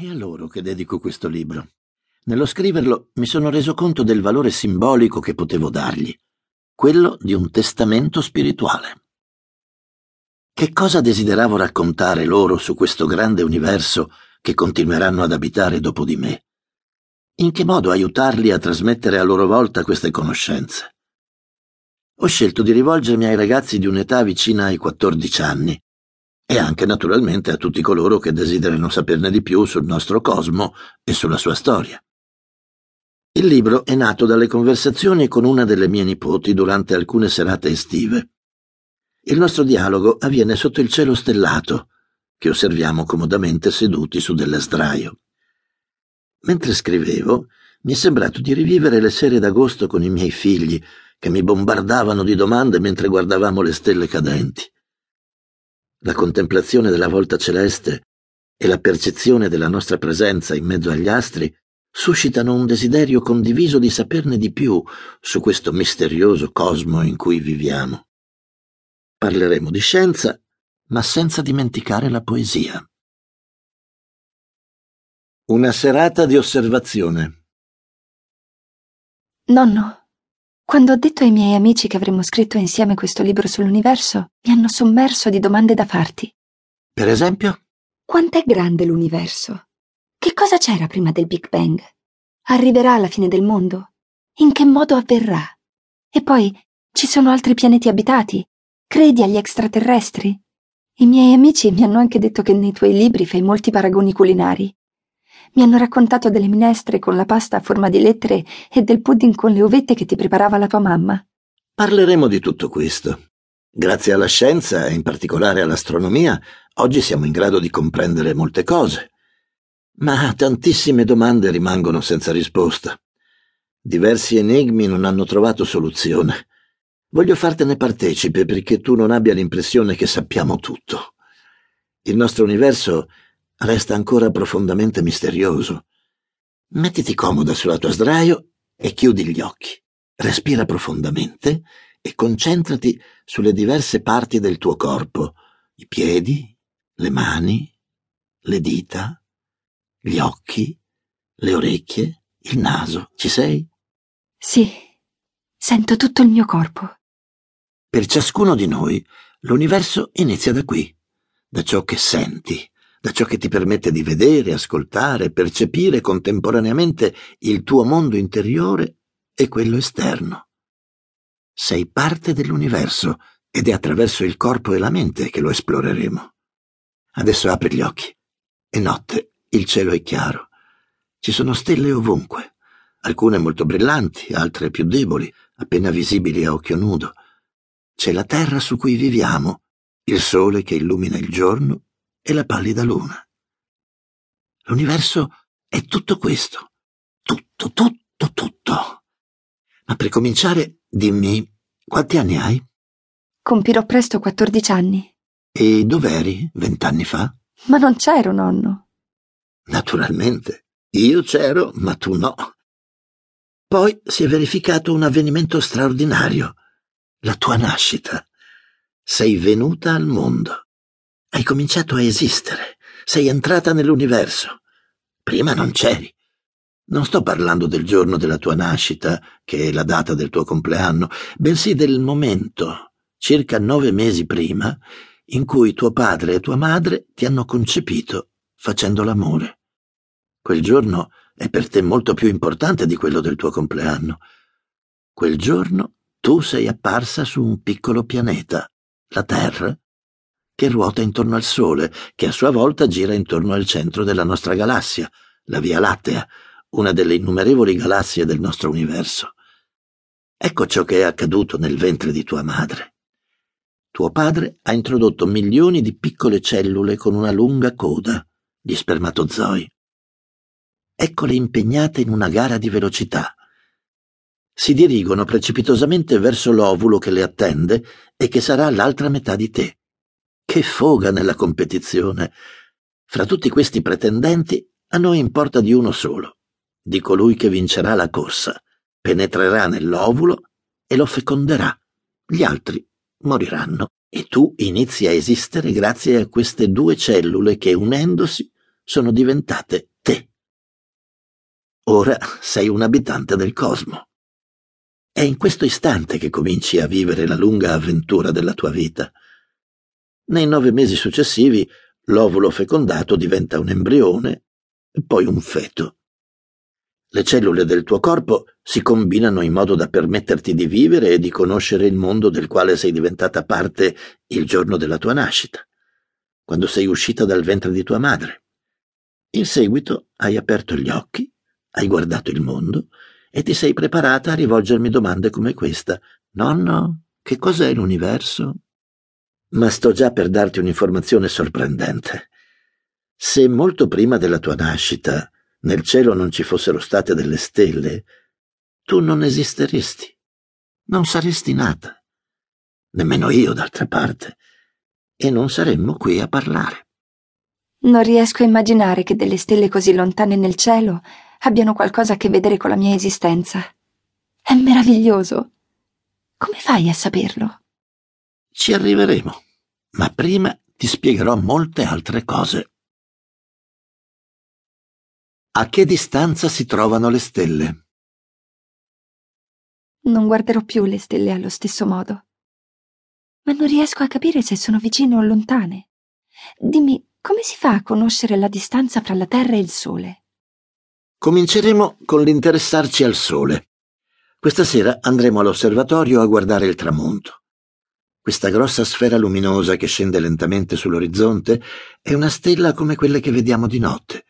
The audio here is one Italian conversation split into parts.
È a loro che dedico questo libro. Nello scriverlo mi sono reso conto del valore simbolico che potevo dargli, quello di un testamento spirituale. Che cosa desideravo raccontare loro su questo grande universo che continueranno ad abitare dopo di me? In che modo aiutarli a trasmettere a loro volta queste conoscenze? Ho scelto di rivolgermi ai ragazzi di un'età vicina ai 14 anni, e anche naturalmente a tutti coloro che desiderano saperne di più sul nostro cosmo e sulla sua storia. Il libro è nato dalle conversazioni con una delle mie nipoti durante alcune serate estive. Il nostro dialogo avviene sotto il cielo stellato, che osserviamo comodamente seduti su delle sdraio. Mentre scrivevo, mi è sembrato di rivivere le sere d'agosto con i miei figli, che mi bombardavano di domande mentre guardavamo le stelle cadenti. La contemplazione della volta celeste e la percezione della nostra presenza in mezzo agli astri suscitano un desiderio condiviso di saperne di più su questo misterioso cosmo in cui viviamo. Parleremo di scienza, ma senza dimenticare la poesia. Una serata di osservazione. Nonno, quando ho detto ai miei amici che avremmo scritto insieme questo libro sull'universo, mi hanno sommerso di domande da farti. Per esempio? Quant'è grande l'universo? Che cosa c'era prima del Big Bang? Arriverà la fine del mondo? In che modo avverrà? E poi ci sono altri pianeti abitati? Credi agli extraterrestri? I miei amici mi hanno anche detto che nei tuoi libri fai molti paragoni culinari. Mi hanno raccontato delle minestre con la pasta a forma di lettere e del pudding con le ovette che ti preparava la tua mamma. Parleremo di tutto questo. Grazie alla scienza e in particolare all'astronomia, oggi siamo in grado di comprendere molte cose. Ma tantissime domande rimangono senza risposta. Diversi enigmi non hanno trovato soluzione. Voglio fartene partecipe perché tu non abbia l'impressione che sappiamo tutto. Il nostro universo resta ancora profondamente misterioso. Mettiti comoda sulla tua sdraio e chiudi gli occhi. Respira profondamente e concentrati sulle diverse parti del tuo corpo, i piedi, le mani, le dita, gli occhi, le orecchie, il naso. Ci sei? Sì, sento tutto il mio corpo. Per ciascuno di noi l'universo inizia da qui, da ciò che senti, da ciò che ti permette di vedere, ascoltare, percepire contemporaneamente il tuo mondo interiore e quello esterno. Sei parte dell'universo ed è attraverso il corpo e la mente che lo esploreremo. Adesso apri gli occhi. È notte, il cielo è chiaro. Ci sono stelle ovunque, alcune molto brillanti, altre più deboli, appena visibili a occhio nudo. C'è la terra su cui viviamo, il sole che illumina il giorno e la pallida luna. L'universo è tutto questo. Tutto, tutto, tutto. Ma per cominciare, dimmi, quanti anni hai? Compirò presto 14 anni. E dov'eri vent'anni fa? Ma non c'ero, nonno. Naturalmente. Io c'ero, ma tu no. Poi si è verificato un avvenimento straordinario. La tua nascita. Sei venuta al mondo. Hai cominciato a esistere, sei entrata nell'universo. Prima non c'eri. Non sto parlando del giorno della tua nascita, che è la data del tuo compleanno, bensì del momento, circa nove mesi prima, in cui tuo padre e tua madre ti hanno concepito facendo l'amore. Quel giorno è per te molto più importante di quello del tuo compleanno. Quel giorno tu sei apparsa su un piccolo pianeta, la Terra, che ruota intorno al Sole, che a sua volta gira intorno al centro della nostra galassia, la Via Lattea, una delle innumerevoli galassie del nostro universo. Ecco ciò che è accaduto nel ventre di tua madre. Tuo padre ha introdotto milioni di piccole cellule con una lunga coda, gli spermatozoi. Eccole impegnate in una gara di velocità. Si dirigono precipitosamente verso l'ovulo che le attende e che sarà l'altra metà di te. Che foga nella competizione! Fra tutti questi pretendenti, a noi importa di uno solo, di colui che vincerà la corsa, penetrerà nell'ovulo e lo feconderà. Gli altri moriranno e tu inizi a esistere grazie a queste due cellule che, unendosi, sono diventate te. Ora sei un abitante del cosmo. È in questo istante che cominci a vivere la lunga avventura della tua vita. Nei nove mesi successivi l'ovulo fecondato diventa un embrione e poi un feto. Le cellule del tuo corpo si combinano in modo da permetterti di vivere e di conoscere il mondo del quale sei diventata parte il giorno della tua nascita, quando sei uscita dal ventre di tua madre. In seguito hai aperto gli occhi, hai guardato il mondo e ti sei preparata a rivolgermi domande come questa. Nonno, che cos'è l'universo? Ma sto già per darti un'informazione sorprendente. Se molto prima della tua nascita nel cielo non ci fossero state delle stelle, tu non esisteresti, non saresti nata, nemmeno io d'altra parte, e non saremmo qui a parlare. Non riesco a immaginare che delle stelle così lontane nel cielo abbiano qualcosa a che vedere con la mia esistenza. È meraviglioso. Come fai a saperlo? Ci arriveremo, ma prima ti spiegherò molte altre cose. A che distanza si trovano le stelle? Non guarderò più le stelle allo stesso modo. Ma non riesco a capire se sono vicine o lontane. Dimmi, come si fa a conoscere la distanza fra la Terra e il Sole? Cominceremo con l'interessarci al Sole. Questa sera andremo all'osservatorio a guardare il tramonto. Questa grossa sfera luminosa che scende lentamente sull'orizzonte è una stella come quelle che vediamo di notte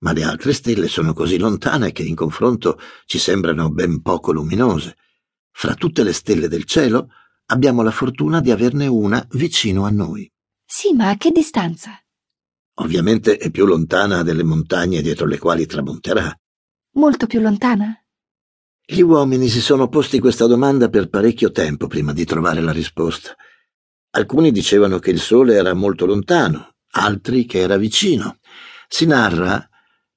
ma le altre stelle sono così lontane che in confronto ci sembrano ben poco luminose. Fra tutte le stelle del cielo abbiamo la fortuna di averne una vicino a noi. Sì, ma a che distanza? Ovviamente è più lontana delle montagne dietro le quali tramonterà. Molto più lontana? Gli uomini si sono posti questa domanda per parecchio tempo prima di trovare la risposta. Alcuni dicevano che il Sole era molto lontano, altri che era vicino. Si narra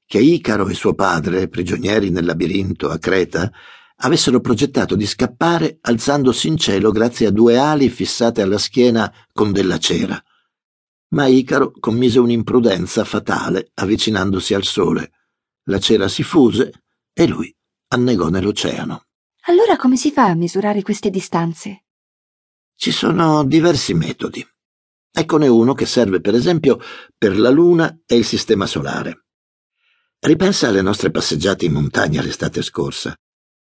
che Icaro e suo padre, prigionieri nel labirinto a Creta, avessero progettato di scappare alzandosi in cielo grazie a due ali fissate alla schiena con della cera. Ma Icaro commise un'imprudenza fatale avvicinandosi al sole. La cera si fuse e lui annegò nell'oceano. Allora come si fa a misurare queste distanze? Ci sono diversi metodi. Eccone uno che serve per esempio per la Luna e il Sistema Solare. Ripensa alle nostre passeggiate in montagna l'estate scorsa.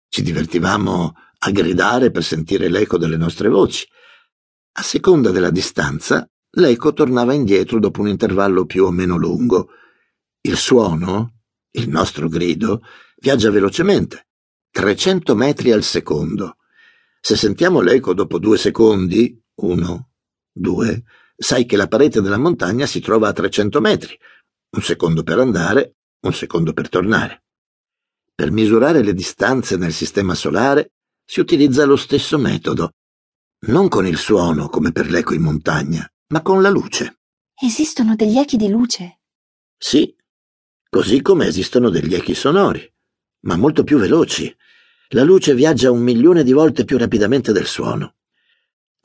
Ci divertivamo a gridare per sentire l'eco delle nostre voci. A seconda della distanza, l'eco tornava indietro dopo un intervallo più o meno lungo. Il suono, il nostro grido, viaggia velocemente, 300 metri al secondo. Se sentiamo l'eco dopo due secondi, uno, due, sai che la parete della montagna si trova a 300 metri. Un secondo per andare, un secondo per tornare. Per misurare le distanze nel sistema solare si utilizza lo stesso metodo, non con il suono come per l'eco in montagna, ma con la luce. Esistono degli echi di luce? Sì, così come esistono degli echi sonori, ma molto più veloci. La luce viaggia un milione di volte più rapidamente del suono.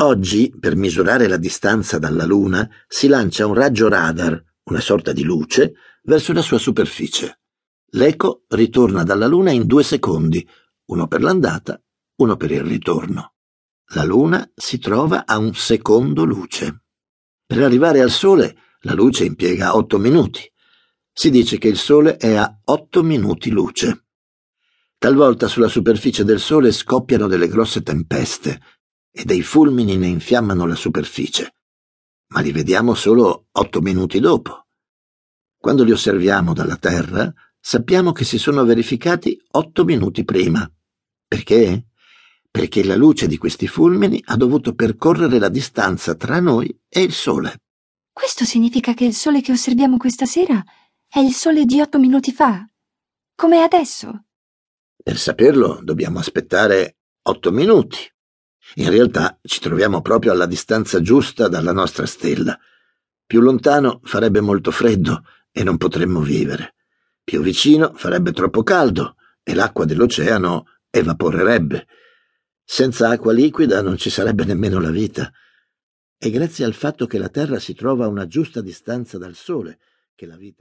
Oggi, per misurare la distanza dalla Luna, si lancia un raggio radar, una sorta di luce, verso la sua superficie. L'eco ritorna dalla Luna in due secondi, uno per l'andata, uno per il ritorno. La Luna si trova a un secondo luce. Per arrivare al Sole la luce impiega otto minuti. Si dice che il Sole è a otto minuti luce. Talvolta sulla superficie del Sole scoppiano delle grosse tempeste e dei fulmini ne infiammano la superficie, ma li vediamo solo otto minuti dopo. Quando li osserviamo dalla Terra, sappiamo che si sono verificati otto minuti prima. Perché? Perché la luce di questi fulmini ha dovuto percorrere la distanza tra noi e il Sole. Questo significa che il Sole che osserviamo questa sera è il Sole di otto minuti fa, come adesso. Per saperlo dobbiamo aspettare otto minuti. In realtà ci troviamo proprio alla distanza giusta dalla nostra stella. Più lontano farebbe molto freddo e non potremmo vivere. Più vicino farebbe troppo caldo e l'acqua dell'oceano evaporerebbe. Senza acqua liquida non ci sarebbe nemmeno la vita. E grazie al fatto che la Terra si trova a una giusta distanza dal Sole che la vita